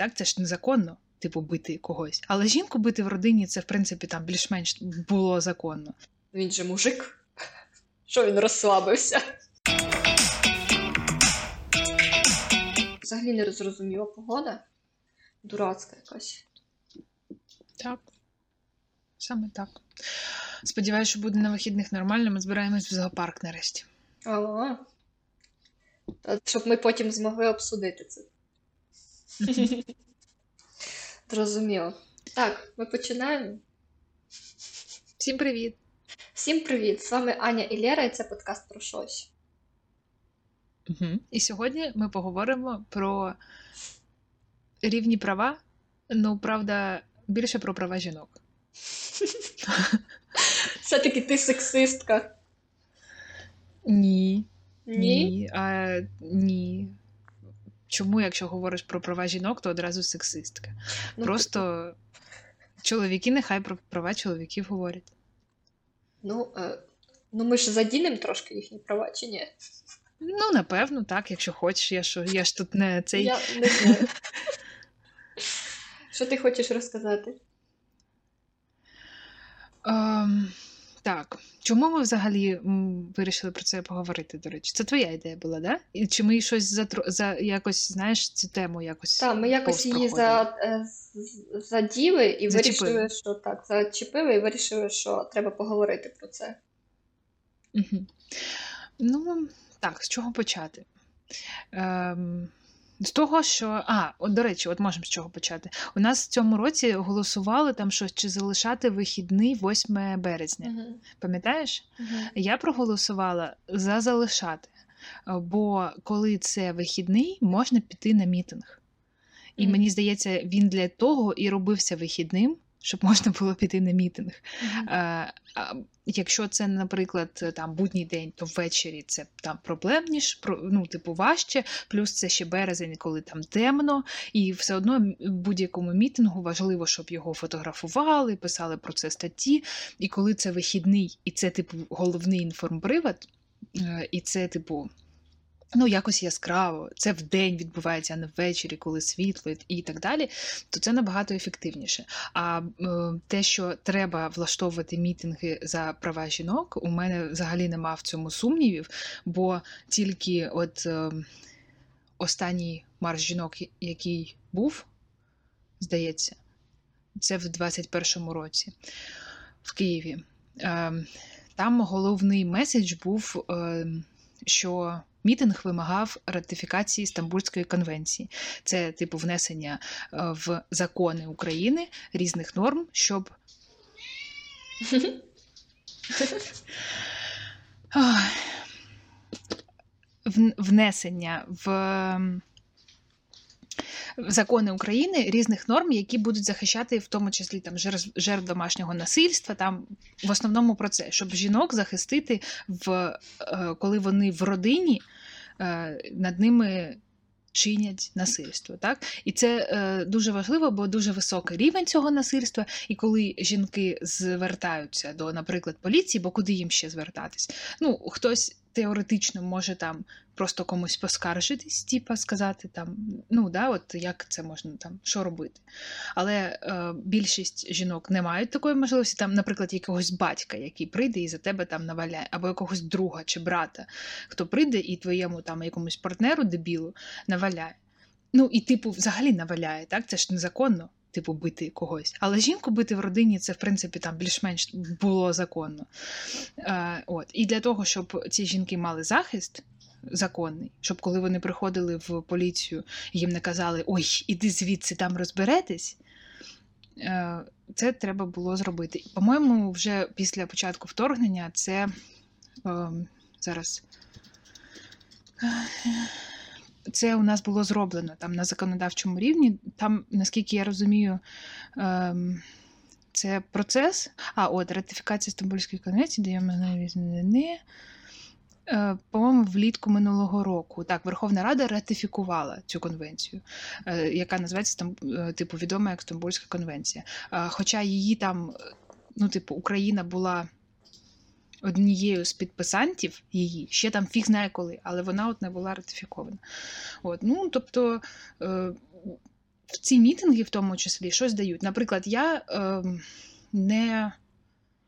так? Це ж незаконно, типу, бити когось. Але жінку бити в родині це, в принципі, там більш-менш було законно. Він же мужик. Що він розслабився? Взагалі не зрозуміла погода. Дурацька якась. Так. Саме так. Сподіваюсь, що буде на вихідних нормально, ми збираємось в зоопарк нарешті. Алло. Щоб ми потім змогли обсудити це. Зрозуміло. Так, ми починаємо. Всім привіт! Всім привіт! З вами Аня і Лера, і це подкаст про щось. Угу. І сьогодні ми поговоримо про рівні права, ну, правда, більше про права жінок. Все-таки ти сексистка. Ні. Ні? Ні. А, ні. Чому, якщо говориш про права жінок, то одразу сексистка? Ну, Просто чоловіки нехай про права чоловіків говорять. Ну, е, ну ми ж задінемо трошки їхні права, чи ні? Ну, напевно, так, якщо хочеш, я ж, я ж тут не цей. Я не знаю. Що ти хочеш розказати? Ем, так, чому ми взагалі вирішили про це поговорити, до речі? Це твоя ідея була, да? І чи ми щось затро... за якось, знаєш, цю тему якось. Так, ми якось її за, е, заділи і Зачепили. вирішили, що так, зачепили і вирішили, що треба поговорити про це. Угу. Ну, так, з чого почати? Ем, з того, що. А, от, до речі, от можемо з чого почати. У нас в цьому році голосували там щось, чи залишати вихідний 8 березня. Угу. Пам'ятаєш? Угу. Я проголосувала за залишати, бо коли це вихідний, можна піти на мітинг. І мені здається, він для того і робився вихідним, щоб можна було піти на мітинг. Е, а Якщо це, наприклад, там будній день, то ввечері це там проблемніше, про- ну, типу, важче. Плюс це ще березень, коли там темно, і все одно будь-якому мітингу важливо, щоб його фотографували, писали про це статті. І коли це вихідний, і це, типу, головний інформпривод, е, і це, типу. Ну, якось яскраво, це вдень відбувається, а не ввечері, коли світло і так далі, то це набагато ефективніше. А е, те, що треба влаштовувати мітинги за права жінок, у мене взагалі нема в цьому сумнівів, бо тільки от е, останній марш жінок, який був, здається, це в 21-му році в Києві. Е, там головний меседж був, е, що мітинг вимагав ратифікації Стамбульської конвенції. Це типу внесення е, в закони України різних норм, щоб внесення ем, в закони України різних норм, які будуть захищати в тому числі там жертв, домашнього насильства. Там в основному про це, щоб жінок захистити в е, коли вони в родині е, над ними. Чинять насильство, так і це е, дуже важливо, бо дуже високий рівень цього насильства. І коли жінки звертаються до, наприклад, поліції, бо куди їм ще звертатись? Ну, хтось теоретично може там просто комусь поскаржитись, типа сказати там, ну да, от як це можна там, що робити. Але е, більшість жінок не мають такої можливості, там, наприклад, якогось батька, який прийде і за тебе там наваляє, або якогось друга чи брата, хто прийде і твоєму там якомусь партнеру дебілу наваляє. Ну і типу, взагалі наваляє, так? Це ж незаконно. Типу, бити когось. Але жінку бити в родині це, в принципі, там більш-менш було законно. Е, от. І для того, щоб ці жінки мали захист законний, щоб коли вони приходили в поліцію, їм не казали ой, іди звідси там розберетесь. Е, Це треба було зробити. По-моєму, вже після початку вторгнення це е, зараз. Це у нас було зроблено там на законодавчому рівні. Там, наскільки я розумію, ем, це процес. А, от ратифікація Стамбульської конвенції дає можливість не. Е, По-моєму, влітку минулого року так Верховна Рада ратифікувала цю конвенцію, е, яка називається там, е, типу, відома як Стамбульська конвенція. Хоча її там, ну, типу, Україна була однією з підписантів її, ще там фіг знає коли, але вона от не була ратифікована. От, ну, тобто, е, в ці мітинги, в тому числі, щось дають. Наприклад, я е, не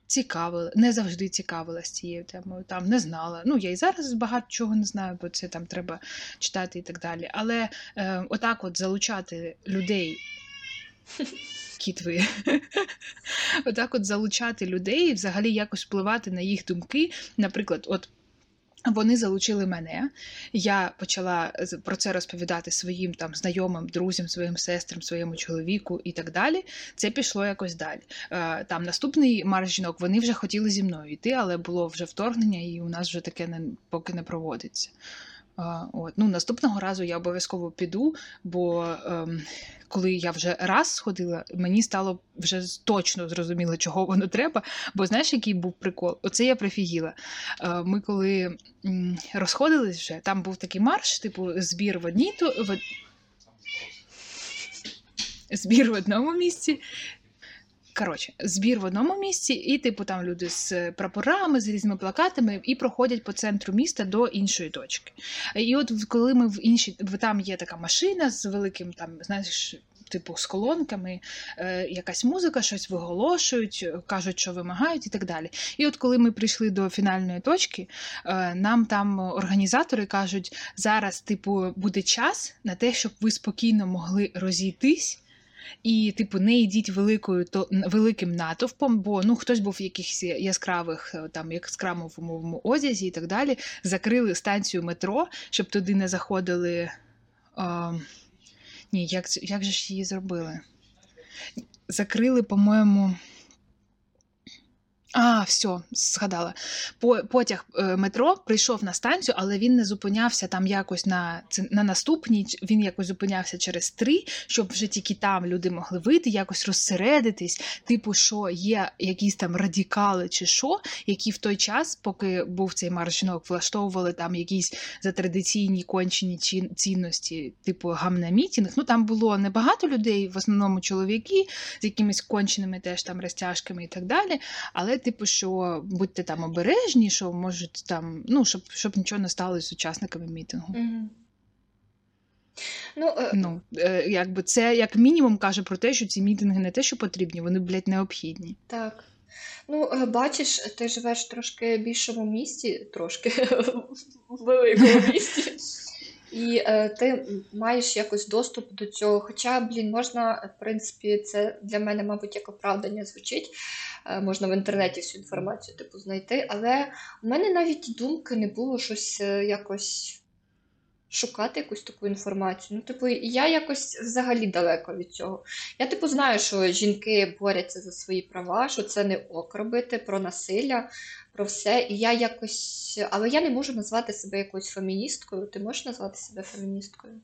цікавила, не завжди цікавилася цією темою, там не знала. Ну, я і зараз багато чого не знаю, бо це там треба читати і так далі. Але е, отак от залучати людей. Кітви. Отак от залучати людей і взагалі якось впливати на їх думки. Наприклад, от вони залучили мене. Я почала про це розповідати своїм там знайомим, друзям, своїм сестрам, своєму чоловіку і так далі. Це пішло якось далі. Е, там наступний марш жінок вони вже хотіли зі мною йти, але було вже вторгнення, і у нас вже таке не поки не проводиться. От. Ну, Наступного разу я обов'язково піду, бо ем, коли я вже раз сходила, мені стало вже точно зрозуміло, чого воно треба. Бо знаєш, який був прикол? Оце я прифігіла. Е, ми коли м, розходились вже, там був такий марш, типу, збір в одній то. В... Збір в одному місці, Коротше, збір в одному місці, і, типу, там люди з прапорами, з різними плакатами, і проходять по центру міста до іншої точки. І от коли ми в іншій, там є така машина з великим, там, знаєш, типу, з колонками, е, якась музика, щось виголошують, кажуть, що вимагають, і так далі. І от коли ми прийшли до фінальної точки, е, нам там організатори кажуть, зараз, типу, буде час на те, щоб ви спокійно могли розійтись. І, типу, не йдіть великою то великим натовпом, бо ну хтось був в якихось яскравих е, там яскравому одязі і так далі. Закрили станцію метро, щоб туди не заходили. А, Ні, як як же ж її зробили? Закрили, по-моєму. А, все, згадала. Потяг е, метро прийшов на станцію, але він не зупинявся там якось на на наступній. Він якось зупинявся через три, щоб вже тільки там люди могли вийти, якось розсередитись. Типу, що є якісь там радикали чи що, які в той час, поки був цей марш жінок, влаштовували там якісь за традиційні кончені цінності, типу гамна-мітінг. Ну там було небагато людей, в основному чоловіки з якимись конченими теж там розтяжками і так далі. але типу, що будьте там обережні, що можуть там, ну, щоб щоб нічого не сталося з учасниками мітингу. Mm-hmm. Ну, е... ну е, якби це як мінімум каже про те, що ці мітинги не те, що потрібні, вони, блядь, необхідні. Так. Ну, е, бачиш, ти живеш трошки більшому місті, трошки в великому місті. І е, ти маєш якось доступ до цього. Хоча, блін, можна, в принципі, це для мене, мабуть, як оправдання звучить. Е, можна в інтернеті всю інформацію типу, знайти. Але у мене навіть думки не було щось е, якось шукати якусь таку інформацію. Ну, типу, я якось взагалі далеко від цього. Я, типу, знаю, що жінки борються за свої права, що це не ок робити про насилля, про все. І я якось. Але я не можу назвати себе якоюсь феміністкою. Ти можеш назвати себе феміністкою?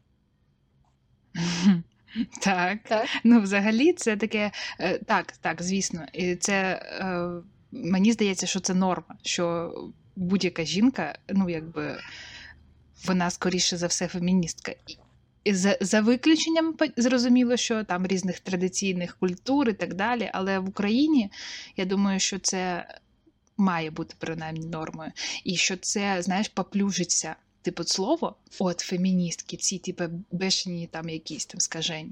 Так. так. Ну, взагалі, це таке. Е, так, так, звісно. І це е, мені здається, що це норма, що будь-яка жінка, ну, якби вона скоріше за все феміністка. За за виключенням зрозуміло, що там різних традиційних культур і так далі. Але в Україні я думаю, що це має бути принаймні нормою, і що це, знаєш, поплюжиться типу слово, от феміністки, ці типу бешені там якісь там скажені,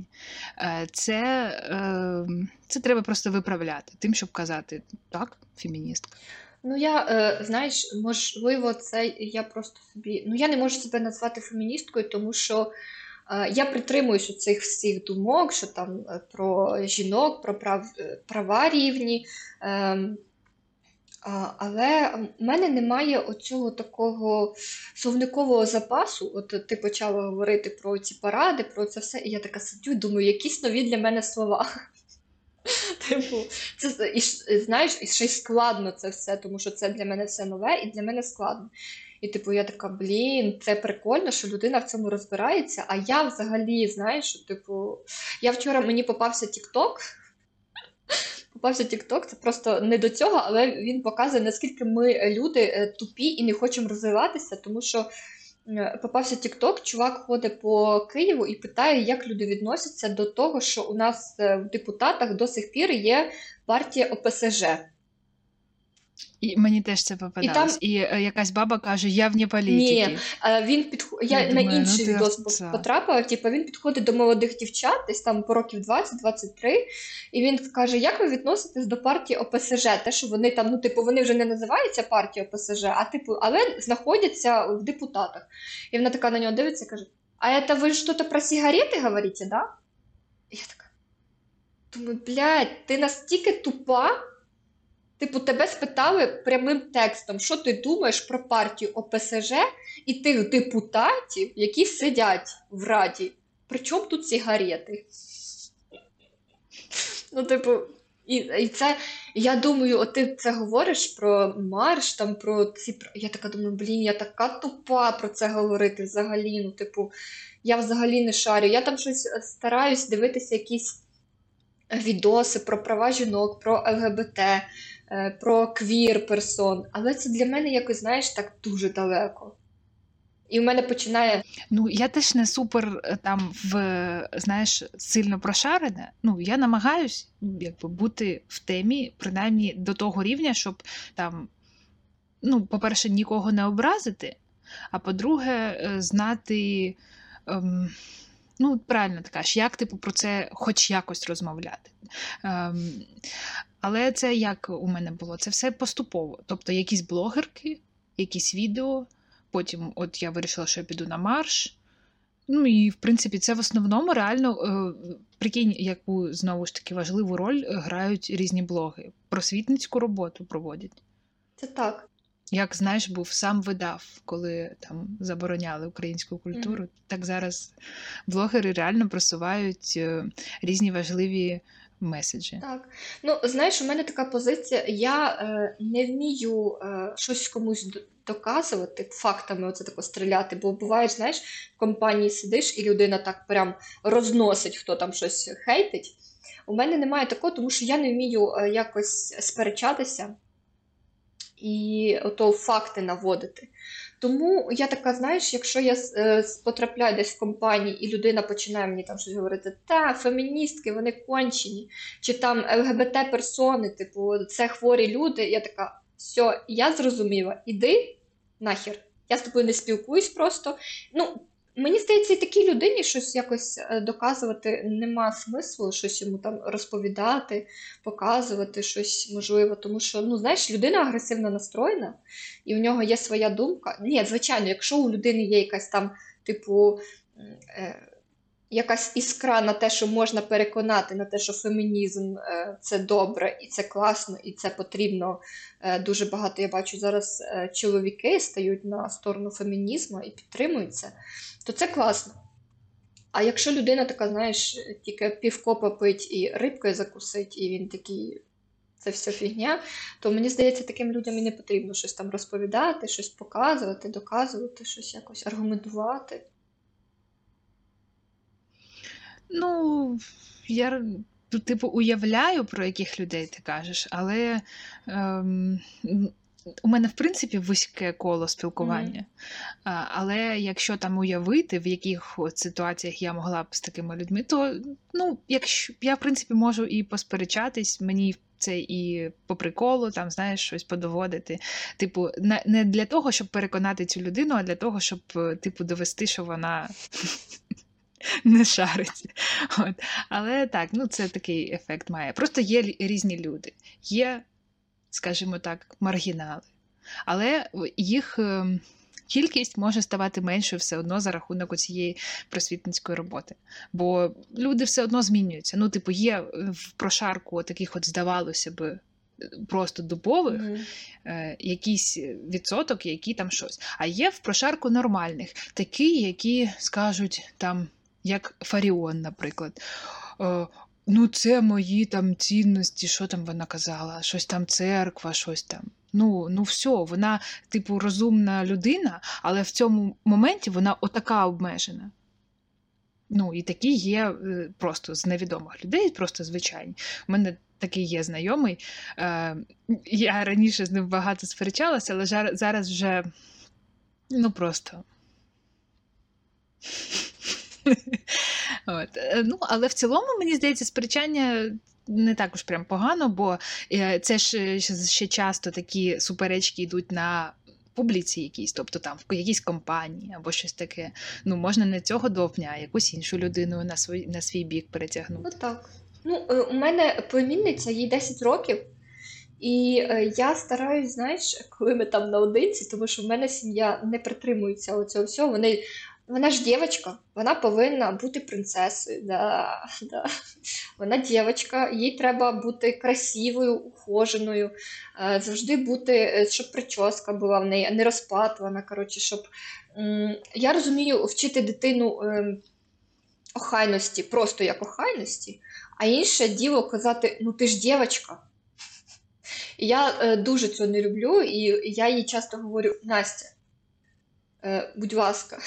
е, це ем, це треба просто виправляти, тим, щоб казати так, феміністка. Ну, я, е, знаєш, можливо, це я просто собі. Ну, я не можу себе назвати феміністкою, тому що е, я притримуюся цих всіх думок, що там про жінок, про прав, права рівні. Але в мене немає оцього такого словникового запасу. От ти почала говорити про ці паради, про це все, і я така сидю, думаю, якісь нові для мене слова. Типу, це і знаєш, і ще й складно це все, тому що це для мене все нове і для мене складно. І, типу, я така, блін, це прикольно, що людина в цьому розбирається. А я взагалі, знаєш, типу, я вчора мені попався TikTok, попався TikTok, це просто не до цього, але він показує, наскільки ми е, люди е, тупі і не хочемо розвиватися, тому що е, попався Тікток, чувак ходить по Києву і питає, як люди відносяться до того, що у нас в депутатах до сих пір є партія ОПСЖ. І мені теж це попадалось. І, там... і якась баба каже, я вне політики. Ні, він підх... Я, я на думаю, інший ну, відос потрапила, типу, він підходить до молодих дівчат, десь там по років 20-23, і він каже, як ви відноситесь до партії ОПСЖ? Те, що вони там, ну, типу, вони вже не називаються партією ОПСЖ, а типу, але знаходяться в депутатах. І вона така на нього дивиться і каже: А це ви що-то про сигарети говорите, да? І я така. Думаю, блядь, ти настільки тупа. Типу, тебе спитали прямим текстом, що ти думаєш про партію ОПСЖ і тих депутатів, які сидять в Раді. Причому тут сигарети? Ну, типу, і і це, я думаю, от ти це говориш про марш, там про ці. Я така думаю, блін, я така тупа про це говорити взагалі. Ну, типу, я взагалі не шарю. Я там щось стараюсь дивитися якісь відоси про права жінок, про ЛГБТ. Е, про квір персон, але це для мене якось, знаєш, так дуже далеко. І в мене починає. Ну, я теж не супер е, там в знаєш, сильно прошарена. Ну, я намагаюсь якби бути в темі, принаймні до того рівня, щоб там, ну, по-перше, нікого не образити, а по-друге, е, знати. Ем, Ну, правильно ти кажеш, як типу про це хоч якось розмовляти. Ем, Але це як у мене було? Це все поступово. Тобто, якісь блогерки, якісь відео, потім от я вирішила, що я піду на марш. Ну і в принципі, це в основному реально е, прикинь, яку знову ж таки важливу роль грають різні блоги. Просвітницьку роботу проводять. Це так. Як знаєш, був сам видав, коли там забороняли українську культуру. Mm. Так зараз блогери реально просувають е, різні важливі меседжі. Так, ну знаєш, у мене така позиція. Я е, не вмію е, щось комусь доказувати фактами, оце тако стріляти. Бо буває, знаєш, в компанії сидиш, і людина так прям розносить, хто там щось хейтить. У мене немає такого, тому що я не вмію е, якось сперечатися і ото факти наводити. Тому я така, знаєш, якщо я е, потрапляю десь в компанії, і людина починає мені там щось говорити, та феміністки, вони кончені, чи там ЛГБТ-персони, типу, це хворі люди, я така, все, я зрозуміла, іди нахер. Я з тобою не спілкуюсь просто. Ну, Мені здається, і такій людині щось якось е, доказувати нема смислу, щось йому там розповідати, показувати щось можливо. Тому що, ну, знаєш, людина агресивно настроєна, і у нього є своя думка. Ні, звичайно, якщо у людини є якась там, типу, е, якась іскра на те, що можна переконати, на те, що фемінізм е, це добре, і це класно, і це потрібно. Е, дуже багато я бачу зараз е, чоловіки стають на сторону фемінізму і підтримують це, то це класно. А якщо людина така, знаєш, тільки півкопа пить і рибкою закусить, і він такий. Це все фігня, то мені здається, таким людям і не потрібно щось там розповідати, щось показувати, доказувати, щось якось аргументувати. Ну, я типу уявляю, про яких людей ти кажеш, але ем, у мене, в принципі, вузьке коло спілкування. Mm-hmm. Але якщо там уявити, в яких ситуаціях я могла б з такими людьми, то ну, якщо я, в принципі, можу і посперечатись, мені. Це і по приколу, там, знаєш, щось подоводити. Типу, не для того, щоб переконати цю людину, а для того, щоб, типу, довести, що вона не шарить. От. Але так, ну це такий ефект має. Просто є різні люди, є, скажімо так, маргінали. Але їх ем, кількість може ставати меншою все одно за рахунок цієї просвітницької роботи. Бо люди все одно змінюються. Ну, типу, є в прошарку таких, от, здавалося би, просто дубових, е, якийсь відсоток, які там щось. А є в прошарку нормальних, такі, які скажуть там як Фаріон, наприклад. Е, ну, це мої там цінності, що там вона казала, щось там церква, щось там. Ну, ну все, вона, типу, розумна людина, але в цьому моменті вона отака обмежена. Ну, і такі є е, просто з невідомих людей, просто звичайні. У мене такий є знайомий. Е, Я раніше з ним багато сперечалася, але зараз вже ну просто. От. Е, ну, Але в цілому, мені здається, сперечання не також прям погано, бо е, це ж ще часто такі суперечки йдуть на публіці якійсь, тобто там в якійсь компанії або щось таке. Ну, можна не цього довбня, а якусь іншу людину на свій, на свій бік перетягнути. Ну так. Ну, е, у мене племінниця, їй 10 років, і е, я стараюсь, знаєш, коли ми там наодинці, тому що в мене сім'я не притримується оцього всього. Вони вона ж дівчинка, вона повинна бути принцесою. Да, да. Вона дівчинка, їй треба бути красивою, ухоженою, е, завжди бути, е, щоб прическа була в неї, не розпатувана. Коротше, щоб... Я розумію, вчити дитину ем, охайності, просто як охайності, а інше діло казати: ну ти ж дівчинка. Я е, дуже цього не люблю, і я їй часто говорю: Настя, будь ласка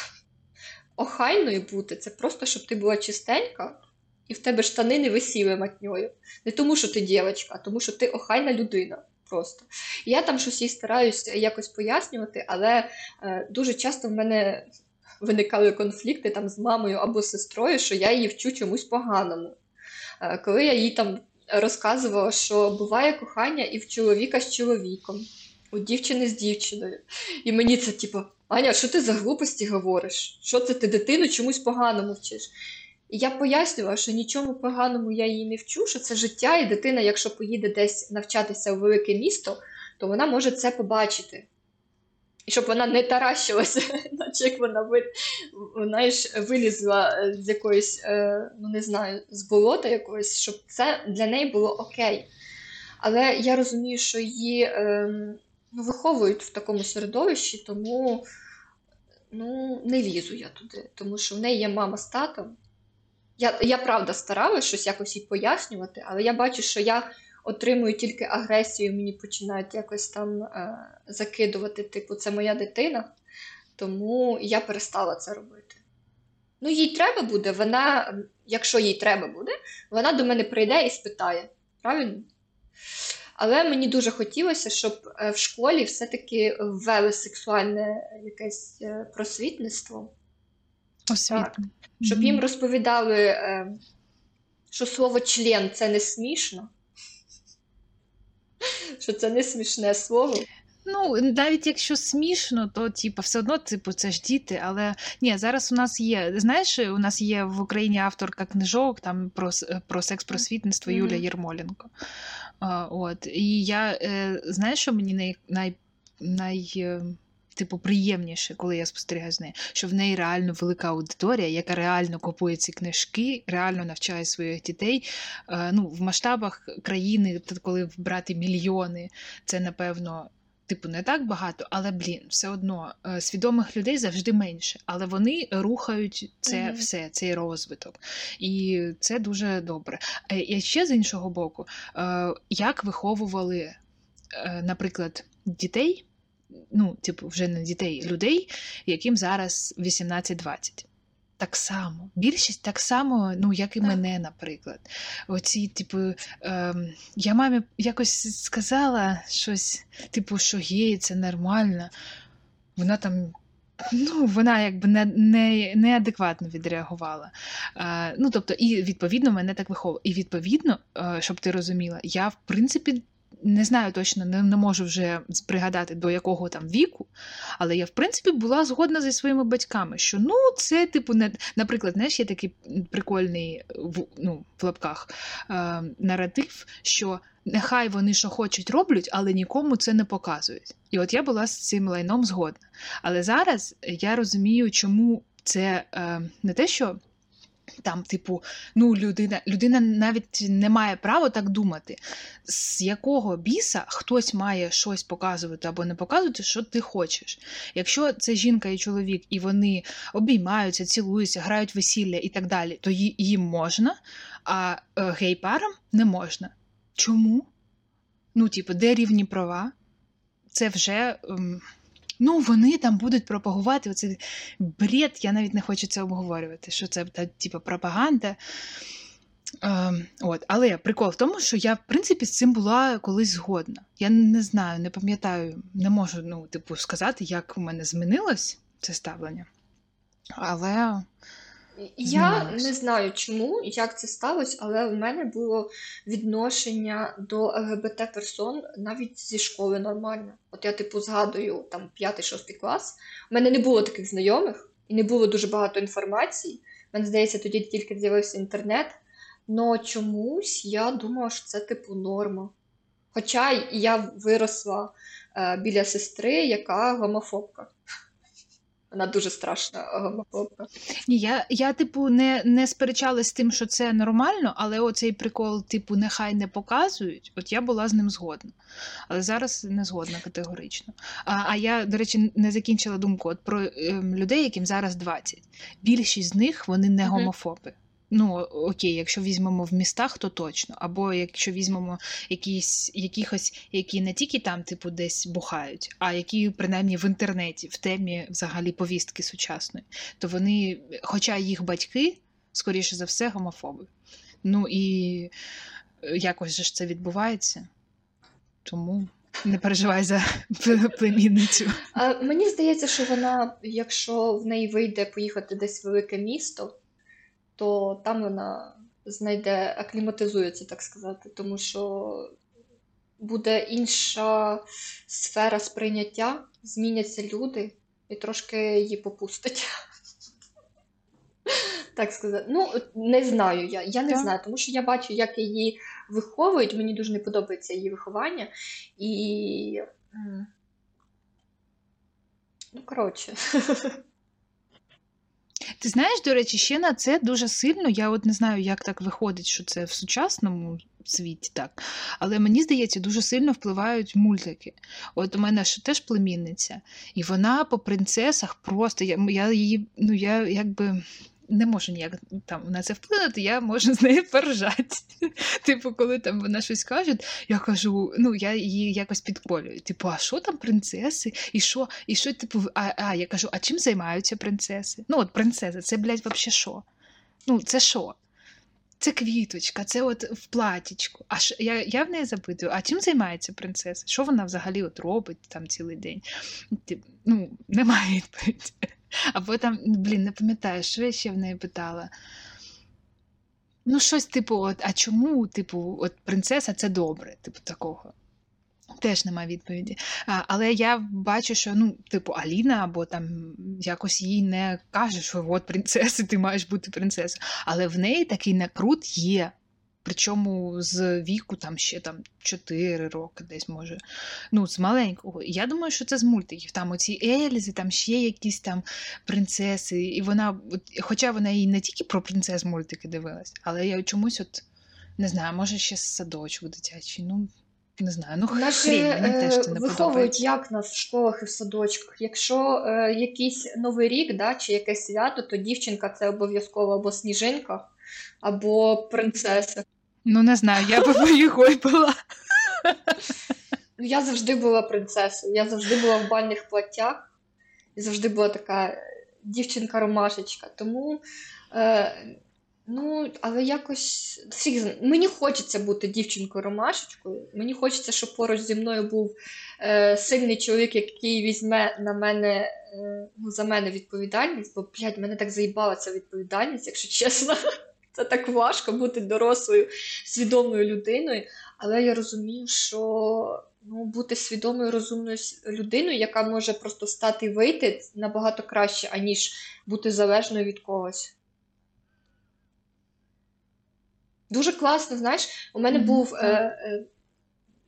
охайною бути, це просто, щоб ти була чистенька, і в тебе штани не висіли матньою. Не тому, що ти дівчинка, а тому, що ти охайна людина. Просто. Я там щось їй стараюся якось пояснювати, але е, дуже часто в мене виникали конфлікти там з мамою або сестрою, що я її вчу чомусь поганому. Е, коли я їй там розказувала, що буває кохання і в чоловіка з чоловіком, у дівчини з дівчиною. І мені це, типу, Аня, що ти за глупості говориш? Що це ти дитину чомусь поганому вчиш? І я пояснювала, що нічому поганому я її не вчу, що це життя, і дитина, якщо поїде десь навчатися в велике місто, то вона може це побачити. І щоб вона не таращилася, наче як вона знаєш, вилізла е, з якоїсь, е, ну не знаю, з болота якогось, щоб це для неї було окей. Але я розумію, що її ем, ну, виховують в такому середовищі, тому ну, не лізу я туди, тому що в неї є мама з татом. Я я правда старалася щось якось їй пояснювати, але я бачу, що я отримую тільки агресію, мені починають якось там е, закидувати, типу, це моя дитина, тому я перестала це робити. Ну, їй треба буде, вона, якщо їй треба буде, вона до мене прийде і спитає. Правильно? Але мені дуже хотілося, щоб е, в школі все-таки ввели сексуальне якесь е, просвітництво. Так. Щоб їм розповідали, е, що слово член це не смішно, що це не смішне слово. Ну, навіть якщо смішно, то типу, все одно типу, це ж діти. Але ні, зараз у нас є. Знаєш, у нас є в Україні авторка книжок там про про секс-просвітництво mm-hmm. Юлія Єрмоленко. От. І я е, знаєш, що мені най, най, най е, типу, приємніше, коли я спостерігаю з нею, що в неї реально велика аудиторія, яка реально купує ці книжки, реально навчає своїх дітей. Е, ну, В масштабах країни, коли брати мільйони, це напевно типу, не так багато, але блін, все одно е, свідомих людей завжди менше, але вони рухають це mm-hmm. все, цей розвиток. І це дуже добре. Е, і ще з іншого боку, е, як виховували, наприклад, дітей, ну, типу, вже не дітей, людей, яким зараз 18-20 так само. Більшість так само, ну, як і так. мене, наприклад. Оці, типу, ем, я мамі якось сказала щось, типу, що геї, це нормально. Вона там. Ну, вона якби не, не, неадекватно відреагувала. Е, ну, тобто, і відповідно мене так виховувало. І відповідно, е, щоб ти розуміла, я в принципі не знаю точно, не, не можу вже пригадати до якого там віку, але я, в принципі, була згодна зі своїми батьками, що ну, це, типу, не наприклад, знаєш, є такий прикольний в, ну, в лапках е, наратив, що нехай вони що хочуть роблять, але нікому це не показують. І от я була з цим лайном згодна. Але зараз я розумію, чому це е, не те, що. Там, типу, ну, людина людина навіть не має права так думати, з якого біса хтось має щось показувати або не показувати, що ти хочеш. Якщо це жінка і чоловік, і вони обіймаються, цілуються, грають весілля і так далі, то їм можна, а е, гей-парам не можна. Чому? Ну, типу, де рівні права? Це вже. Ем, ну вони там будуть пропагувати оцей бред, я навіть не хочу це обговорювати, що це та, типу, пропаганда. Е, от. Але прикол в тому, що я, в принципі, з цим була колись згодна. Я не знаю, не пам'ятаю, не можу ну, типу, сказати, як у мене змінилось це ставлення. Але. Я не знаю чому, як це сталося, але в мене було відношення до ЛГБТ-персон навіть зі школи нормально. От я, типу, згадую там 5-6 клас. У мене не було таких знайомих і не було дуже багато інформації. Мені здається, тоді тільки з'явився інтернет. Но чомусь я думала, що це типу норма. Хоча я виросла е, біля сестри, яка гомофобка. Вона дуже страшна гомофобка. Ні, я, я типу, не, не сперечалась з тим, що це нормально, але оцей прикол, типу, нехай не показують, от я була з ним згодна. Але зараз не згодна категорично. А, а я, до речі, не закінчила думку от про ем, людей, яким зараз 20. Більшість з них вони не гомофоби. Ну, окей, якщо візьмемо в містах, то точно. Або якщо візьмемо якісь, якихось, які не тільки там, типу, десь бухають, а які принаймні в інтернеті, в темі взагалі повістки сучасної, то вони, хоча їх батьки, скоріше за все, гомофоби. Ну і е, якось же ж це відбувається. Тому не переживай за племінницю. А мені здається, що вона, якщо в неї вийде поїхати десь в велике місто, то там вона знайде, акліматизується, так сказати, тому що буде інша сфера сприйняття, зміняться люди і трошки її попустить. Так сказати. Ну, не знаю я. Я не Так. знаю, тому що я бачу, як її виховують. Мені дуже не подобається її виховання. І. Ну, коротше. Ти знаєш, до речі, ще на це дуже сильно. Я от не знаю, як так виходить, що це в сучасному світі так. Але мені здається, дуже сильно впливають мультики. От у мене ж теж племінниця, і вона по принцесах просто я, я її, ну я якби. Не можу ніяк там на це вплинути, я можу з нею поржати. Типу, коли там вона щось каже, я кажу, ну я її якось підколюю. Типу, а що там принцеси? І що, і що, типу, а, а я кажу, а чим займаються принцеси? Ну, от принцеси, це, блядь, вообще що? Ну, це що? Це квіточка, це от в платічку. А ш... я, я в неї запитую, а чим займається принцеса? Що вона взагалі от робить там цілий день? Тип, ну, немає відповіді. Або там, блін, не пам'ятаю, що я ще в неї питала. Ну, щось типу, от, а чому, типу, от принцеса це добре, типу такого. Теж немає відповіді. А, але я бачу, що ну, типу, Аліна або там якось їй не каже, що от принцеса, ти маєш бути принцесою. Але в неї такий накрут є. Причому з віку там ще там 4 роки, десь може. Ну, з маленького. Я думаю, що це з мультиків. Там оці Ельзи, там ще якісь там принцеси. І вона, от, хоча вона і не тільки про принцес мультики дивилась, але я чомусь от не знаю, може ще з садочок дитячий. Ну, не знаю, ну Наші хрінь, мені теж це не виховують подобається. як нас в школах і в садочках. Якщо е, якийсь новий рік, да, чи якесь свято, то дівчинка це обов'язково або сніжинка, або принцеса. Ну, не знаю, я би моїхой була. Ну, я завжди була принцесою, я завжди була в бальних платтях, і завжди була така дівчинка-ромашечка. Тому, е, ну, але якось мені хочеться бути дівчинкою-ромашечкою. Мені хочеться, щоб поруч зі мною був е, сильний чоловік, який візьме на мене, е, ну, за мене відповідальність, бо, блядь, мене так заїбала ця відповідальність, якщо чесно. Це так важко бути дорослою, свідомою людиною. Але я розумію, що ну, бути свідомою, розумною людиною, яка може просто встати і вийти, набагато краще, аніж бути залежною від когось. Дуже класно, знаєш, у мене Мгм, був, е, е,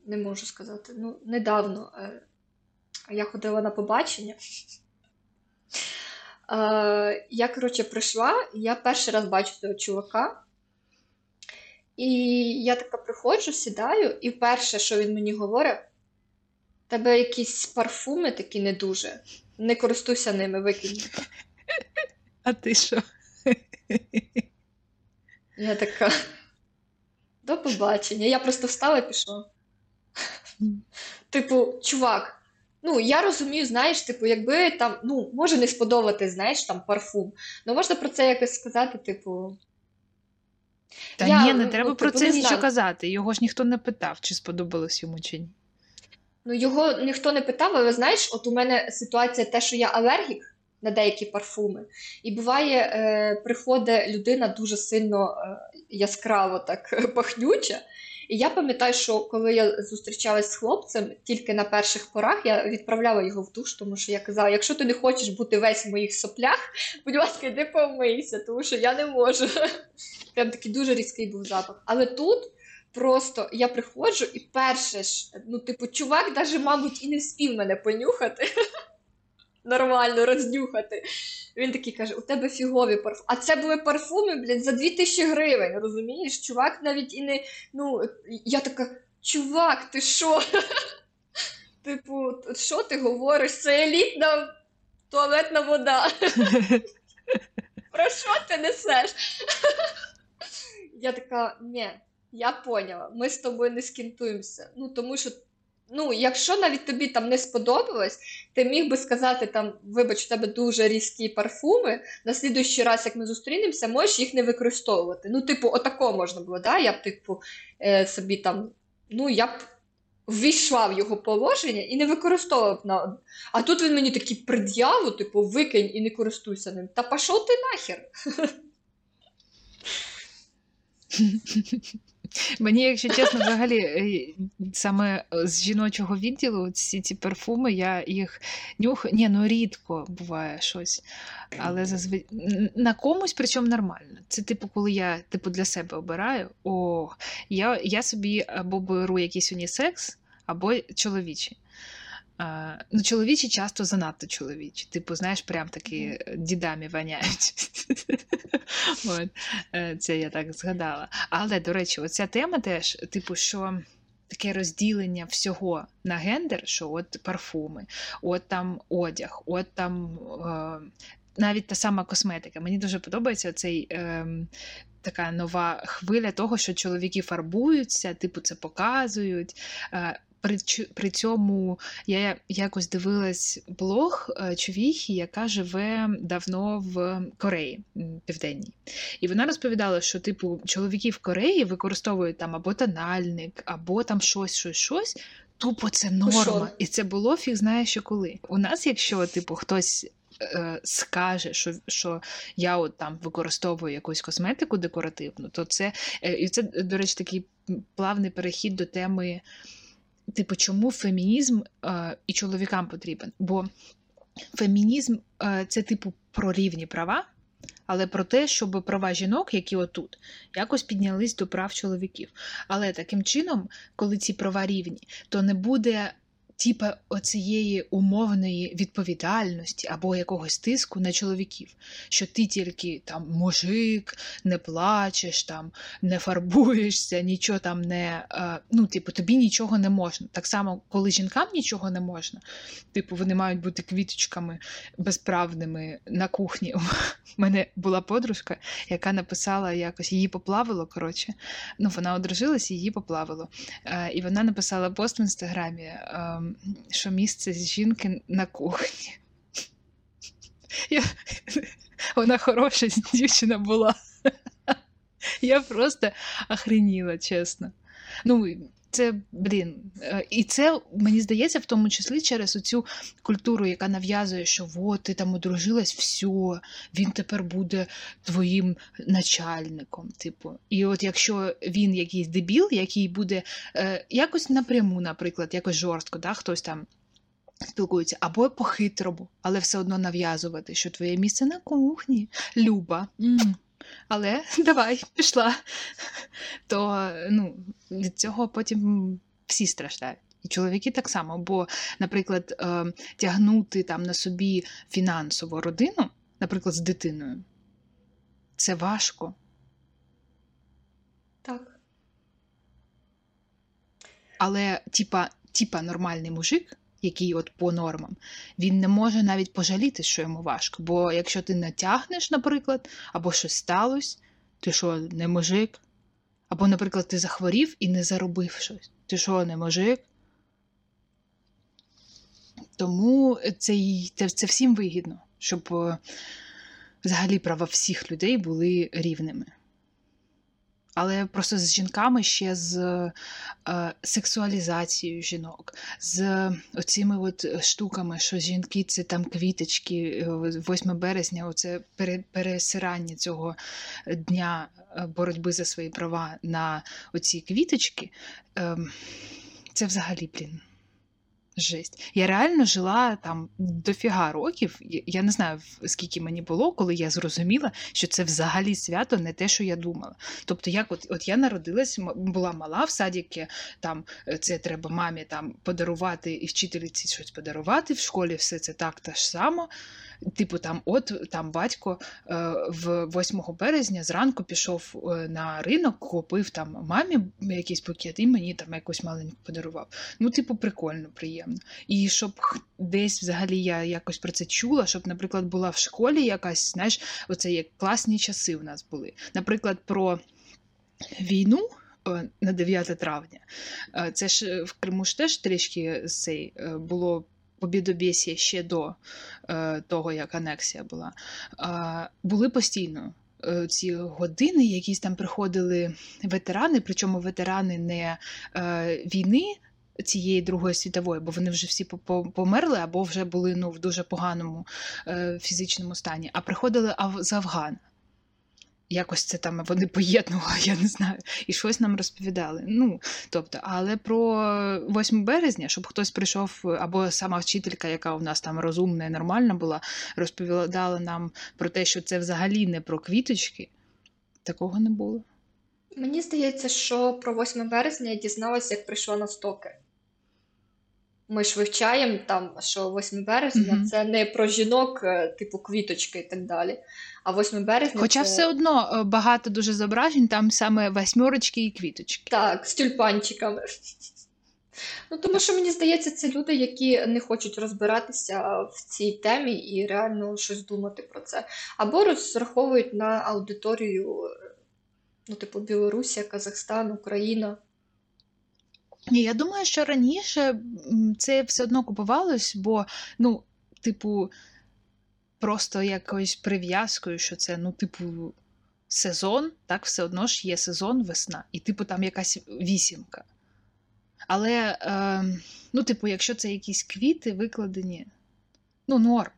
не можу сказати, ну, недавно е, я ходила на побачення. Е, я, коротше, прийшла, я перший раз бачу цього чувака. І я така приходжу, сідаю, і перше, що він мені говорить, тебе якісь парфуми такі не дуже. Не користуйся ними, викинь. А ти що? Я така. До побачення. Я просто встала і пішла. Типу, чувак, ну я розумію, знаєш, типу, якби там, ну, може не сподобати, знаєш, там парфум. Ну можна про це якось сказати, типу. Та Я, ні, не ну, треба типу, про це не нічого знаю. казати. Його ж ніхто не питав, чи сподобалось йому чи ні. Ну, його ніхто не питав, але знаєш, от у мене ситуація те, що я алергік, на деякі парфуми. І буває, е, приходить людина дуже сильно е, яскраво так пахнюча. І я пам'ятаю, що коли я зустрічалась з хлопцем, тільки на перших порах я відправляла його в душ, тому що я казала: якщо ти не хочеш бути весь в моїх соплях, будь ласка, йди помийся, тому що я не можу. Прям такий дуже різкий був запах. Але тут просто я приходжу і перше ж, ну, типу, чувак, навіть, мабуть, і не вспів мене понюхати. Нормально рознюхати. Він такий каже: у тебе фігові парфуми. А це були парфуми, блядь, за 2000 гривень. Розумієш? Чувак навіть і не. Ну, я така, чувак, ти що? Типу, що ти говориш? Це елітна туалетна вода. Про що ти несеш? Я така, ні, я поняла, ми з тобою не скінтуємося. Ну, тому що ну, якщо навіть тобі там не сподобалось, ти міг би сказати, там, вибач, у тебе дуже різкі парфуми, на слідуючий раз, як ми зустрінемося, можеш їх не використовувати. Ну, типу, отако можна було, да? я б, типу, е, собі там, ну, я б ввійшла в його положення і не використовував на. А тут він мені такий пред'яву, типу, викинь і не користуйся ним. Та пішов ти нахер. Мені, якщо чесно, взагалі е, саме з жіночого відділу ці ці парфуми, я їх нюхаю, ні, ну рідко буває щось. Але зазвичай на комусь, причому нормально. Це типу, коли я типу для себе обираю, о, я я собі або беру якийсь унісекс, або чоловічий. А, ну, Чоловічі часто занадто чоловічі. Типу, знаєш, прям такі дідамі воняють. От. Е, це я так згадала. Але, до речі, оця тема теж, типу, що. Таке розділення всього на гендер, що от парфуми, от там одяг, от там е, навіть та сама косметика. Мені дуже подобається цей е, така нова хвиля того, що чоловіки фарбуються, типу це показують. Е, при при цьому я якось дивилась блог е, човіхі, яка живе давно в Кореї Південній. І вона розповідала, що типу чоловіки в Кореї використовують там або тональник, або там щось, щось, щось. Тупо це норма. Шо? І це було фіг знає, що коли. У нас, якщо типу хтось. Е, скаже, що що я от там використовую якусь косметику декоративну, то це е, і це, до речі, такий плавний перехід до теми типу, чому фемінізм е, і чоловікам потрібен? Бо фемінізм е, це, типу, про рівні права, але про те, щоб права жінок, які отут, якось піднялись до прав чоловіків. Але таким чином, коли ці права рівні, то не буде типа оцієї умовної відповідальності або якогось тиску на чоловіків, що ти тільки там мужик, не плачеш, там не фарбуєшся, нічого там не е, ну, типу, тобі нічого не можна. Так само, коли жінкам нічого не можна, типу, вони мають бути квіточками безправними на кухні. У мене була подружка, яка написала якось її поплавило. Коротше, ну вона одружилась, її поплавило. Е, і вона написала пост в інстаграмі. Що місце жінки на кухні. Я... Вона хороша дівчина була. Я просто охреніла, чесно. Ну, це, блін, е, і це мені здається, в тому числі через оцю культуру, яка нав'язує, що от ти там одружилась, все, він тепер буде твоїм начальником. Типу, і от якщо він якийсь дебіл, який буде е, якось напряму, наприклад, якось жорстко, да, хтось там. Спілкуються або по-хитрому, але все одно нав'язувати, що твоє місце на кухні, Люба. Але давай, пішла. То ну, від цього потім всі страждають. І чоловіки так само, бо, наприклад, е, тягнути там на собі фінансову родину, наприклад, з дитиною, це важко. Так. Але, типа, типа нормальний мужик який от по нормам, він не може навіть пожаліти, що йому важко. Бо якщо ти натягнеш, наприклад, або щось сталося, ти що, не мужик? Або, наприклад, ти захворів і не заробив щось. Ти що, не мужик? Тому це це, це всім вигідно, щоб е, взагалі права всіх людей були рівними. Але просто з жінками ще з е, сексуалізацією жінок, з оціми от штуками, що жінки це там квіточки, 8 березня, оце пересирання цього дня е, боротьби за свої права на оці квіточки. Е, це взагалі, блін. Жесть. Я реально жила там дофіга років. Я не знаю, скільки мені було, коли я зрозуміла, що це взагалі свято не те, що я думала. Тобто, як от от я народилась, була мала в садіки, там е, це треба мамі там подарувати і вчительці щось подарувати в школі, все це так та ж само. Типу, там, от там батько е, в 8 березня зранку пішов е, на ринок, купив там мамі якийсь пакет і мені там якусь маленьку подарував. Ну, типу, прикольно, приємно. І щоб десь взагалі я якось про це чула, щоб, наприклад, була в школі якась, знаєш, оце як класні часи у нас були. Наприклад, про війну. Е, на 9 травня. Це ж в Криму ж теж трішки цей було побідобєсія ще до е, того, як анексія була, е, були постійно. Е, ці години, якісь там приходили ветерани, причому ветерани не е, війни цієї Другої світової, бо вони вже всі померли або вже були ну, в дуже поганому е, фізичному стані, а приходили з Афган якось це там вони поєднували, я не знаю, і щось нам розповідали. Ну, тобто, Але про 8 березня, щоб хтось прийшов, або сама вчителька, яка у нас там розумна і нормальна була, розповідала нам про те, що це взагалі не про квіточки, такого не було. Мені здається, що про 8 березня я дізналася, як прийшла на стоки. Ми ж вивчаємо там, що 8 березня mm-hmm. це не про жінок, е, типу квіточки і так далі. А 8 березня. Хоча це... все одно е, багато дуже зображень, там саме восьмерочки і квіточки. Так, з тюльпанчиками. Ну, тому що мені здається, це люди, які не хочуть розбиратися в цій темі і реально щось думати про це. Або розраховують на аудиторію, ну, типу, Білорусія, Казахстан, Україна. Я думаю, що раніше це все одно купувалось, бо, ну, типу, просто якоюсь прив'язкою, що це, ну, типу, сезон, так, все одно ж є сезон весна, і, типу, там якась вісімка. Але, е, ну, типу, якщо це якісь квіти викладені, ну, норм.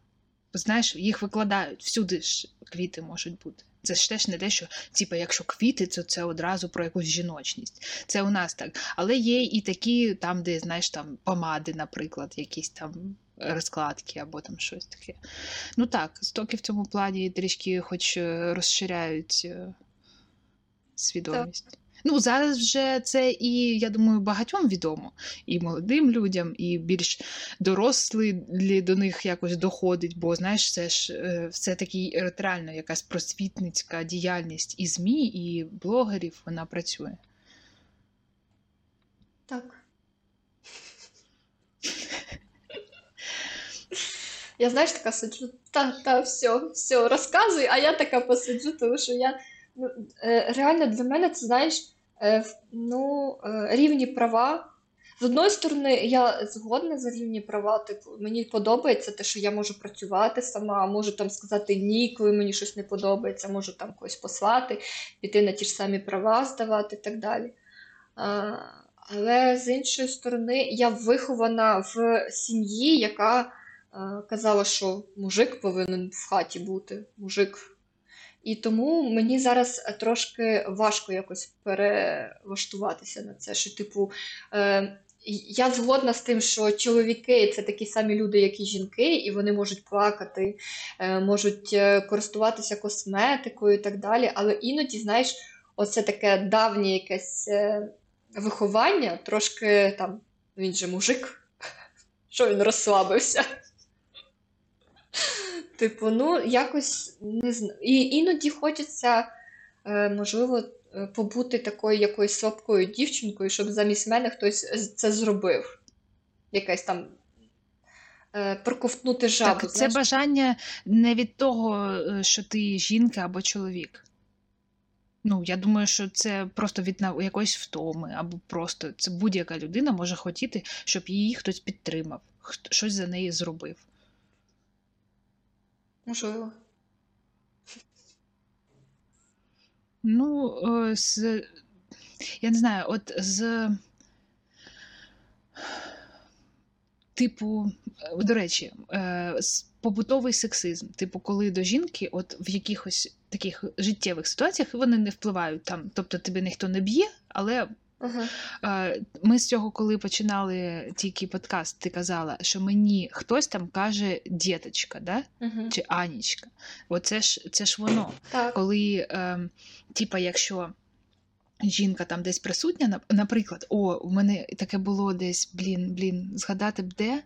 Знаєш, їх викладають, всюди ж квіти можуть бути. Це ж теж не те, що типу, якщо квіти, то це одразу про якусь жіночність. Це у нас так. Але є і такі, там, де, знаєш, там помади, наприклад, якісь там розкладки або там щось таке. Ну так, стоки в цьому плані трішки хоч е, розширяють е, свідомість. Так. Ну, зараз вже це і, я думаю, багатьом відомо, і молодим людям, і більш дорослі до них якось доходить, бо знаєш, це ж е, все таки реально якась просвітницька діяльність і ЗМІ, і блогерів вона працює. Так. Я знаєш, така сиджу, та, та, все, все, розказуй, а я така посиджу, тому що я ну, е, реально для мене це знаєш. Е, ну, е, рівні права. З одної сторони, я згодна за рівні права. Типу, мені подобається те, що я можу працювати сама, можу там сказати ні, коли мені щось не подобається, можу там когось послати, піти на ті ж самі права здавати і так далі. А, Але з іншої сторони, я вихована в сім'ї, яка а, казала, що мужик повинен в хаті бути. Мужик і тому мені зараз трошки важко якось перелаштуватися на це. Що, типу, е, я згодна з тим, що чоловіки це такі самі люди, як і жінки, і вони можуть плакати, е, можуть е, користуватися косметикою і так далі. Але іноді, знаєш, оце таке давнє якесь е, виховання, трошки там він же мужик, що він розслабився. Типу, ну, якось не знаю. І іноді хочеться, е, можливо, е, побути такою якоюсь слабкою дівчинкою, щоб замість мене хтось це зробив. Якась там е, проковтнути жабу. Так, Це бажання не від того, що ти жінка або чоловік. Ну, я думаю, що це просто від якоїсь втоми, або просто це будь-яка людина може хотіти, щоб її хтось підтримав, щось за неї зробив. Можливо. Ну, е, з, я не знаю, от з. Типу, е, до речі, е, побутовий сексизм. Типу, коли до жінки, от в якихось таких життєвих ситуаціях вони не впливають там. Тобто тебе ніхто не б'є, але Е, ми з цього, коли починали тільки подкаст, ти казала, що мені хтось там каже діточка, да? Угу. чи Анічка. Оце ж це ж воно. Так. Коли, е, типа, якщо жінка там десь присутня, наприклад, о, у мене таке було десь, блін, блін, згадати б де.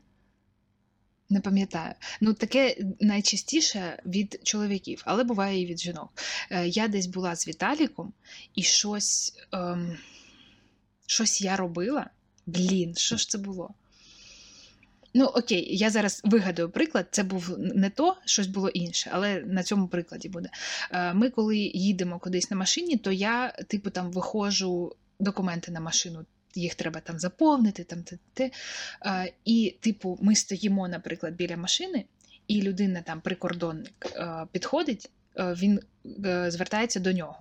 Не пам'ятаю. Ну, таке найчастіше від чоловіків, але буває і від жінок. Е, я десь була з Віталіком, і щось, ем, щось я робила. Блін, що ж це було? Ну, окей, я зараз вигадую приклад. Це був не то, щось було інше, але на цьому прикладі буде. Е, Ми, коли їдемо кудись на машині, то я, типу, там виходжу документи на машину. Їх треба там заповнити, там те. Е, І, типу, ми стоїмо, наприклад, біля машини, і людина, там, прикордонник, е, підходить, він звертається до нього.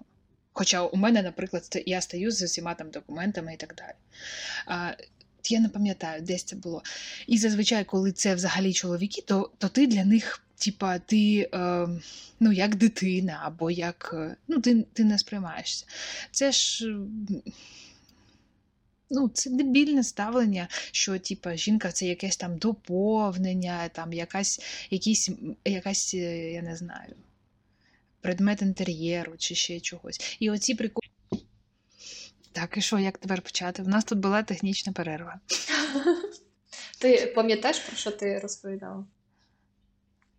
Хоча у мене, наприклад, я стою з усіма там документами і так далі. А, я не пам'ятаю, десь це було. І зазвичай, коли це взагалі чоловіки, то, то ти для них, типа, ти е, ну, як дитина, або як. е, Ну, ти, ти не сприймаєшся. Це ж. Ну, це дебільне ставлення, що типа жінка це якесь там доповнення, там якась, якісь, якась, е, я не знаю, предмет інтер'єру чи ще чогось. І оці приколи. Так, і що, як тепер почати? У нас тут була технічна перерва. Ти пам'ятаєш, про що ти розповідала?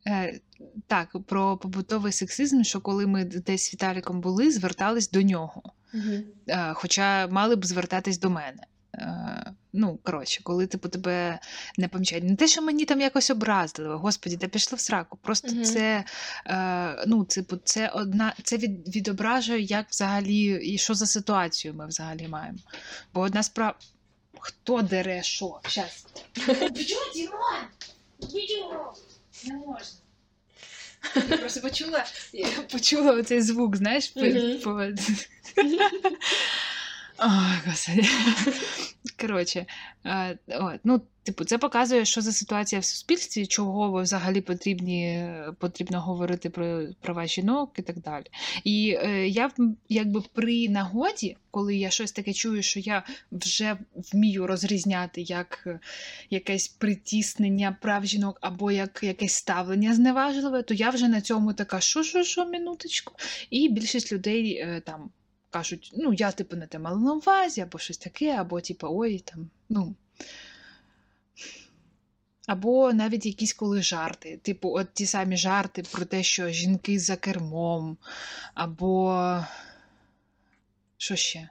Е, так, про побутовий сексизм, що коли ми десь з Віталіком були, звертались до нього. Угу. Е, хоча мали б звертатись до мене. Е, ну, коротше, коли типу тебе не помічають. Не те, що мені там якось образливо, господі, та пішли в сраку. Просто Мгм. це, е, ну, типу, це одна, це від, відображує, як взагалі, і що за ситуацію ми взагалі маємо. Бо одна справа. Хто дере що? Щас. Не можна. Я просто почула, я почула оцей звук, знаєш, по... Господи. Коротше, е, от, ну, типу, це показує, що за ситуація в суспільстві, чого взагалі потрібні, потрібно говорити про права жінок і так далі. І е, я якби при нагоді, коли я щось таке чую, що я вже вмію розрізняти як якесь притіснення прав жінок або як якесь ставлення зневажливе, то я вже на цьому така, що, що, що, минуточку. І більшість людей е, там кажуть, ну, я типу не те мала на увазі, або щось таке, або типу, ой, там, ну. Або навіть якісь коли жарти, типу, от ті самі жарти про те, що жінки за кермом, або що ще?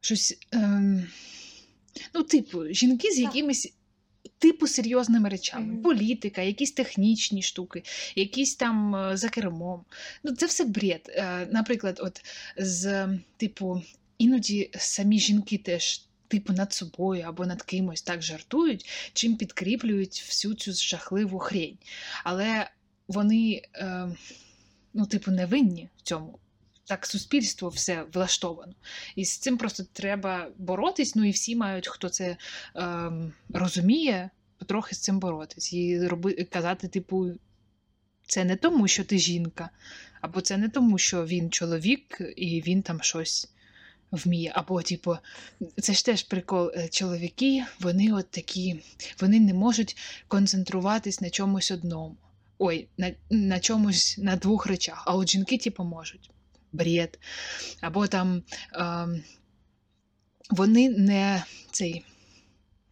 Щось. Ем... Ну, типу, жінки з якимись типу серйозними речами. Політика, якісь технічні штуки, якісь там е, за кермом. Ну, це все бред. Е, Наприклад, от з типу, іноді самі жінки теж. Типу над собою або над кимось так жартують, чим підкріплюють всю цю жахливу хрень. Але вони, е, ну, типу, не винні в цьому. Так суспільство все влаштовано. І з цим просто треба боротись. Ну і всі мають, хто це е, розуміє, потрохи з цим боротись. І роби, казати, типу, це не тому, що ти жінка, або це не тому, що він чоловік і він там щось вміє. Або, типу, це ж теж прикол. е, Чоловіки, вони от такі, вони не можуть концентруватись на чомусь одному. Ой, на, на чомусь на двох речах. А от жінки, типу, можуть. Бред. Або там ем, вони не цей,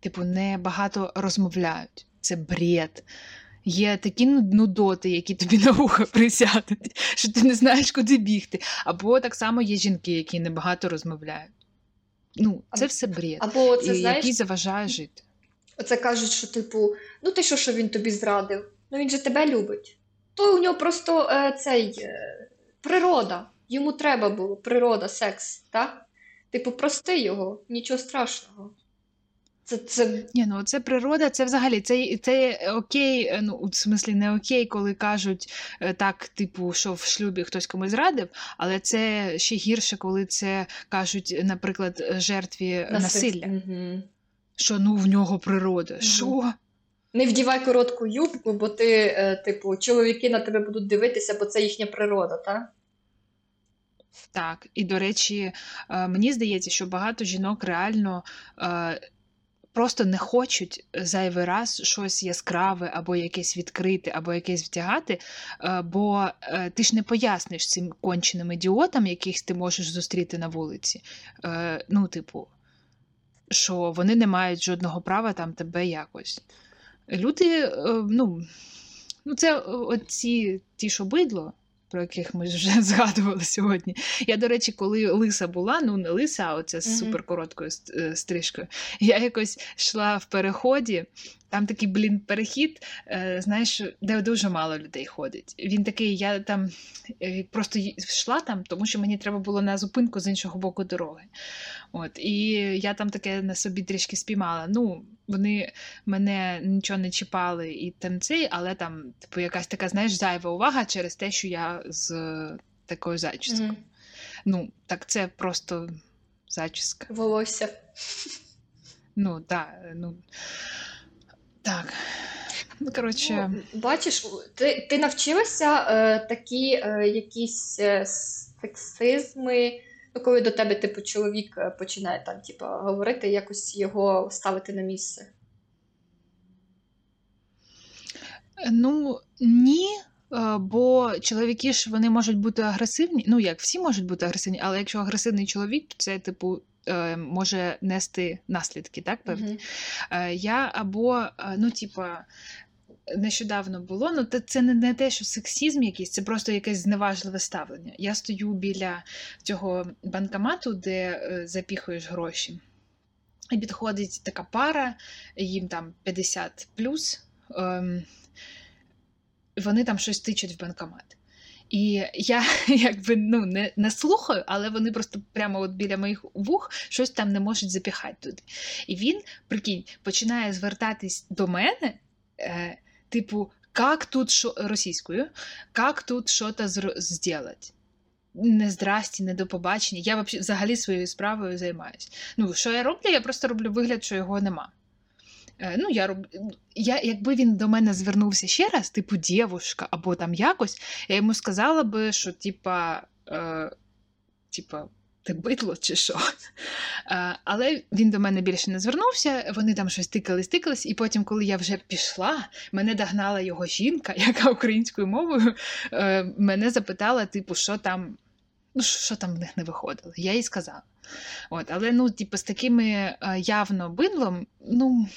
типу, не багато розмовляють. Це бред. Є такі ну- нудоти, які тобі на вухо присядуть, що ти не знаєш, куди бігти. Або так само є жінки, які небагато розмовляють. Ну, це все бред, Або це і, знаєш, який заважає жити. Оце кажуть, що типу, ну ти що, що він тобі зрадив? Ну він же тебе любить. То у нього просто е, цей е, природа. Йому треба було природа, секс, так? Типу, прости його, нічого страшного. Це, це... Ні, ну це природа, це взагалі це це окей, ну в смислі не окей, коли кажуть е, так, типу, що в шлюбі хтось комусь зрадив, але це ще гірше, коли це кажуть, наприклад, жертві насилля. Угу. Що ну в нього природа. Угу. Що? Не вдівай коротку юбку, бо ти, е, типу, чоловіки на тебе будуть дивитися, бо це їхня природа, так? Так, і до речі, е, мені здається, що багато жінок реально просто не хочуть зайвий раз щось яскраве, або якесь відкрити, або якесь втягати, е, бо е, ти ж не поясниш цим конченим ідіотам, яких ти можеш зустріти на вулиці. Е, ну, типу, що вони не мають жодного права там тебе якось. Люди, ну, ну це оці ті, що бидло про яких ми вже згадували сьогодні. Я, до речі, коли лиса була, ну не лиса, а оця з суперкороткою е, стрижкою, я якось йшла в переході. Там такий, блін, перехід, е, знаєш, де дуже мало людей ходить. Він такий, я там е, просто йшла там, тому що мені треба було на зупинку з іншого боку дороги. От, І я там таке на собі трішки спіймала. Ну, вони мене нічого не чіпали і там цей, але там, типу, якась така, знаєш, зайва увага через те, що я з такою зачіскою. Mm-hmm. Ну, так це просто зачіска. Волосся. Ну, так. ну... Так. Ну, коротше... Ну, бачиш, ти ти навчилася е, такі е, якісь е, сексизми, ну, коли до тебе, типу, чоловік е, починає там, типу, говорити, якось його ставити на місце? Ну, ні. Е, бо чоловіки ж вони можуть бути агресивні. Ну як всі можуть бути агресивні, але якщо агресивний чоловік, то це типу може нести наслідки, так певні. Mm-hmm. Я або, ну, типа. Нещодавно було, ну це не, не те, що сексізм якийсь, це просто якесь зневажливе ставлення. Я стою біля цього банкомату, де е, запіхуєш гроші, і підходить така пара, їм там 50 плюс, ем, вони там щось тичуть в банкомат. І я якби ну не не слухаю, але вони просто прямо от біля моїх вух щось там не можуть запіхати туди. І він, прикинь, починає звертатись до мене, е, типу, як тут шо російською, як тут щось зробити? Не здрасті, не до побачення. Я взагалі своєю справою займаюся. Ну, що я роблю? Я просто роблю вигляд, що його нема. Е, ну, я роб... я, Якби він до мене звернувся ще раз, типу дівушка, або там якось, я йому сказала би, що типа, е, типа, ти битло чи що. Е, але він до мене більше не звернувся, вони там щось тикались, тикались, і потім, коли я вже пішла, мене догнала його жінка, яка українською мовою е, мене запитала, типу, що там. Ну, що там в них не виходило? Я їй сказала. От, Але ну, типу, з такими е, явно бидлом, ну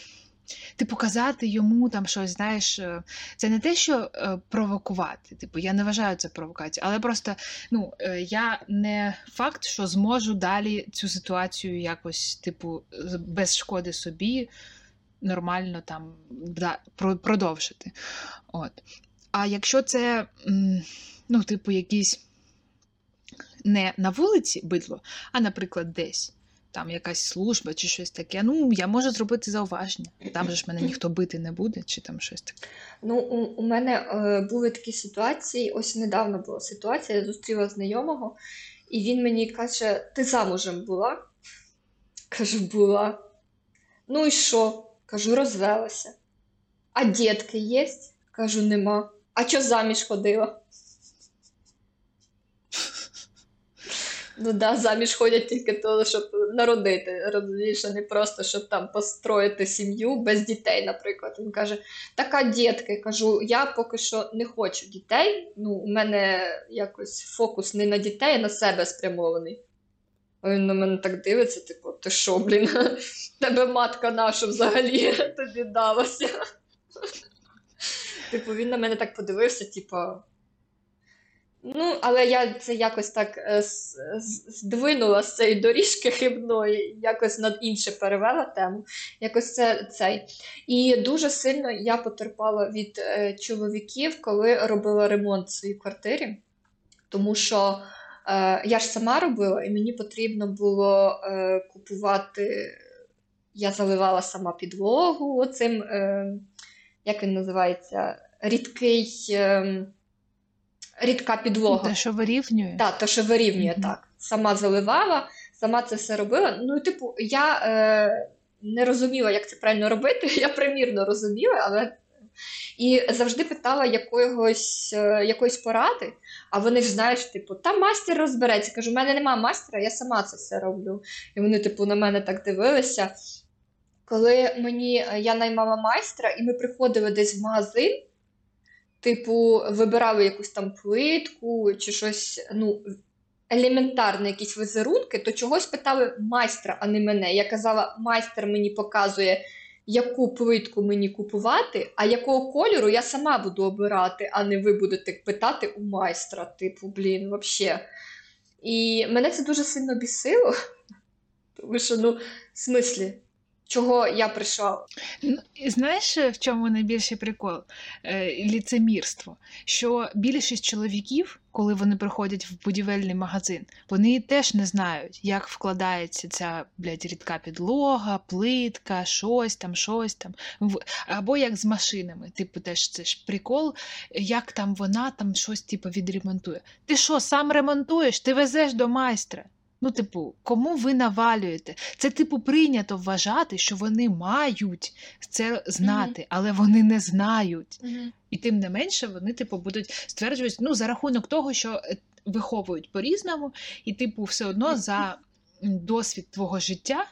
ти показати йому там щось, знаєш, е, це не те, що е, провокувати. Типу, я не вважаю це провокацією, але просто ну, е, я не факт, що зможу далі цю ситуацію якось, типу, без шкоди собі нормально там да, продовжити. От. А якщо це, ну, типу, якісь не на вулиці бидло, а, наприклад, десь там якась служба чи щось таке. Ну, я можу зробити зауваження. Там же ж мене ніхто бити не буде, чи там щось таке. Ну, у, у мене е, були такі ситуації. Ось недавно була ситуація, я зустріла знайомого, і він мені каже: Ти замужем була? Кажу, була. Ну і що? Кажу, розвелася. А дітки є? Кажу, нема. А чого заміж ходила? Ну да, заміж ходять тільки того, щоб народити, розумієш, а не просто щоб там построїти сім'ю без дітей, наприклад. Він каже: така дітка, кажу, я поки що не хочу дітей. Ну, у мене якось фокус не на дітей, а на себе спрямований. Він на мене так дивиться, типу, ти що, блін, тебе матка наша взагалі тобі далася. Типу, він на мене так подивився, типу. Ну, але я це якось так е, здвинула з цієї доріжки хибної, якось над інше перевела тему. Якось це цей. І дуже сильно я потерпала від е, чоловіків, коли робила ремонт в своїй квартирі, тому що е, я ж сама робила, і мені потрібно було е, купувати я заливала сама підлогу оцим, е, як він називається, рідкий, е, рідка підлога. Те, що вирівнює. Так, то, що вирівнює Мгм. так. Сама заливала, сама це все робила. Ну, типу, я е, не розуміла, як це правильно робити. Я примірно розуміла, але. І завжди питала якогось, е, якоїсь поради, а вони ж знаєш, типу, там мастер розбереться. Кажу, у мене нема мастера, я сама це все роблю. І вони, типу, на мене так дивилися. Коли мені е, я наймала майстра, і ми приходили десь в магазин, типу, вибирали якусь там плитку чи щось, ну, елементарне, якісь візерунки, то чогось питали майстра, а не мене. Я казала, майстер мені показує, яку плитку мені купувати, а якого кольору я сама буду обирати, а не ви будете питати у майстра. Типу, блін, взагалі. І мене це дуже сильно бісило. Тому що, ну, в смислі, чого я прийшла? Ну, знаєш, в чому найбільший прикол? Е, ліцемірство. Що більшість чоловіків, коли вони приходять в будівельний магазин, вони теж не знають, як вкладається ця блядь, рідка підлога, плитка, щось там, щось там. Або як з машинами. Типу, теж це ж прикол, як там вона там щось типу, відремонтує. Ти що, сам ремонтуєш? Ти везеш до майстра. Ну, типу, кому ви навалюєте? Це, типу, прийнято вважати, що вони мають це знати, але вони не знають. І тим не менше вони, типу, будуть стверджувати, ну, за рахунок того, що е, виховують по-різному, і, типу, все одно за досвід твого життя.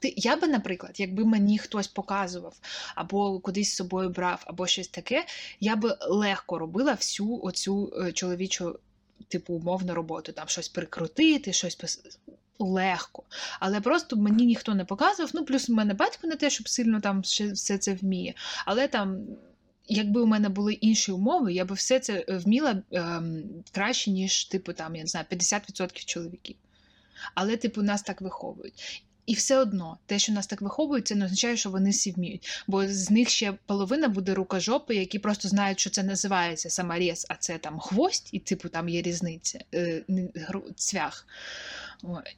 Ти, я би, наприклад, якби мені хтось показував, або кудись з собою брав, або щось таке, я би легко робила всю оцю е, чоловічу, типу, умовну роботу, там щось прикрутити, щось пос- легко. Але просто мені ніхто не показував. Ну, плюс у мене батько не те, щоб сильно там все це вміє. Але там, якби у мене були інші умови, я би все це е, вміла ем, краще, ніж, типу, там, я не знаю, 50% чоловіків. Але, типу, нас так виховують. І все одно, те, що нас так виховують, це не означає, що вони всі вміють. Бо з них ще половина буде рукожопи, які просто знають, що це називається саморез, а це там хвость, і типу там є різниця, е, цвях.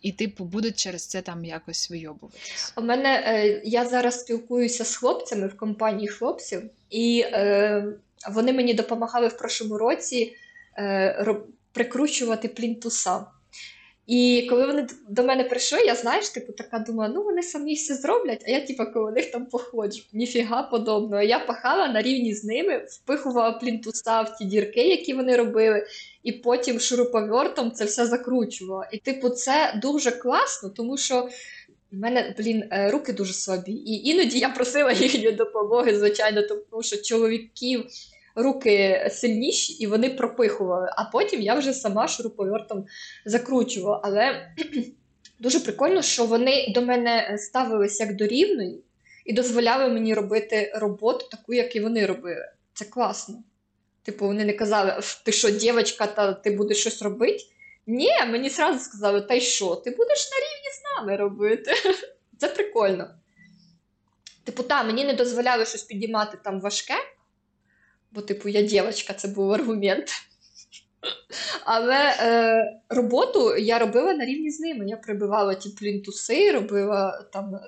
І, типу, будуть через це там якось вийобуватися. У мене е, я зараз спілкуюся з хлопцями в компанії хлопців, і е, вони мені допомагали в прошлому році е, прикручувати плінтуса. І коли вони до мене прийшли, я знаєш, типу, така думаю, ну вони самі все зроблять, а я типу, коло них там походжу. Ніфіга подобного. Я пахала на рівні з ними, впихувала плінтуса в ті дірки, які вони робили, і потім шуруповертом це все закручувала. І, типу, це дуже класно, тому що. У мене, блін, е, руки дуже слабі. І іноді я просила їхньої допомоги, звичайно, тому що чоловіків руки сильніші, і вони пропихували. А потім я вже сама шуруповертом закручувала. Але дуже прикольно, що вони до мене ставились як до рівної і дозволяли мені робити роботу таку, як і вони робили. Це класно. Типу, вони не казали, ти що, дівчинка, та ти будеш щось робити? Ні, мені зразу сказали, та й що, ти будеш на рівні з нами робити. Це прикольно. Типу, та, мені не дозволяли щось підіймати там важке, бо, типу, я дівчинка, це був аргумент. Але е, роботу я робила на рівні з ними. Я прибивала ті плінтуси, робила там.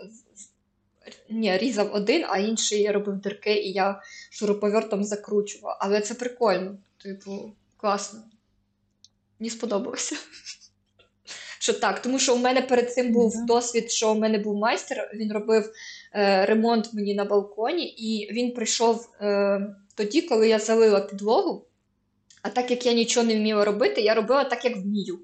Ні, різав один, а інший я робив дирки, і я шуруповертом закручувала. Але це прикольно. Типу, класно. Мені сподобалося. Що так, тому що у мене перед цим був Да. досвід, що у мене був майстер, він робив е, ремонт мені на балконі, і він прийшов е, тоді, коли я залила підлогу. А так як я нічого не вміла робити, я робила так, як вмію.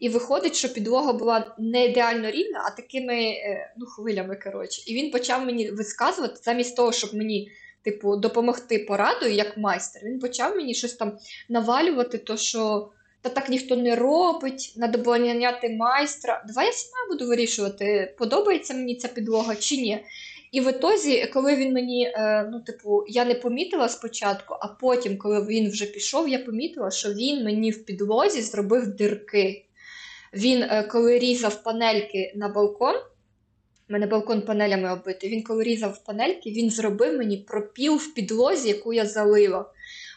І виходить, що підлога була не ідеально рівна, а такими е, ну, хвилями. коротше. І він почав мені висказувати, замість того, щоб мені типу, допомогти порадою як майстер, він почав мені щось там навалювати, то що та так ніхто не робить, треба було наняти майстра. Давай я сама буду вирішувати, подобається мені ця підлога чи ні. І в ітозі, коли він мені, е, ну, типу, я не помітила спочатку, а потім, коли він вже пішов, я помітила, що він мені в підлозі зробив дирки. Він, е, коли різав панельки на балкон, у мене балкон панелями оббитий, він коли різав панельки, він зробив мені пропіл в підлозі, яку я залила.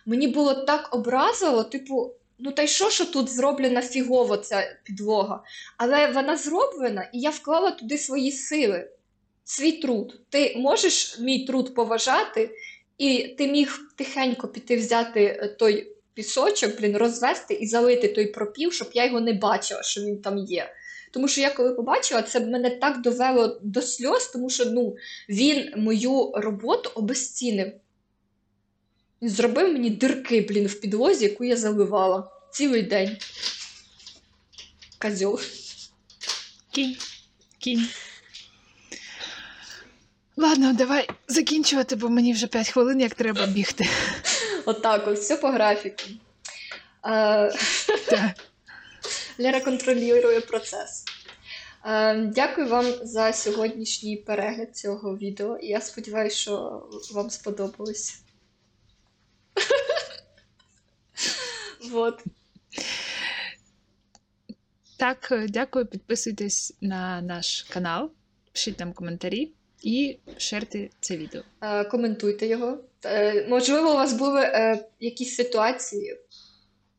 Мені було так образливо, типу, ну та й що, що тут зроблена фігово ця підлога? Але вона зроблена, і я вклала туди свої сили. Свій труд. Ти можеш мій труд поважати, і ти міг тихенько піти взяти е, той пісочок, блін, розвести і залити той пропів, щоб я його не бачила, що він там є. Тому що я коли побачила, це мене так довело до сльоз, тому що ну, він мою роботу обезцінив. Він зробив мені дирки, блін, в підлозі, яку я заливала цілий день. Козьол. Кінь. Кінь. Ладно, давай закінчувати, бо мені вже 5 хвилин, як треба бігти. Отак, от, все по графіку. Е. Лера контролює процес. Е, Дякую вам за сьогоднішній перегляд цього відео. І я сподіваюся, що вам сподобалось. Вот. Так, дякую. Підписуйтесь на наш канал, пишіть нам коментарі і шерте це відео. Е, Коментуйте його. Е, Можливо, у вас були е, якісь ситуації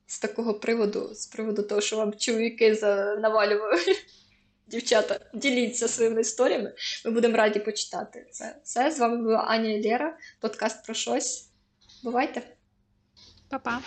з такого приводу, з приводу того, що вам чоловіки навалювали. Дівчата, діліться своїми історіями. Ми будемо раді почитати це. Все. З вами була Аня і Лера, подкаст про щось. Бувайте! Па-па!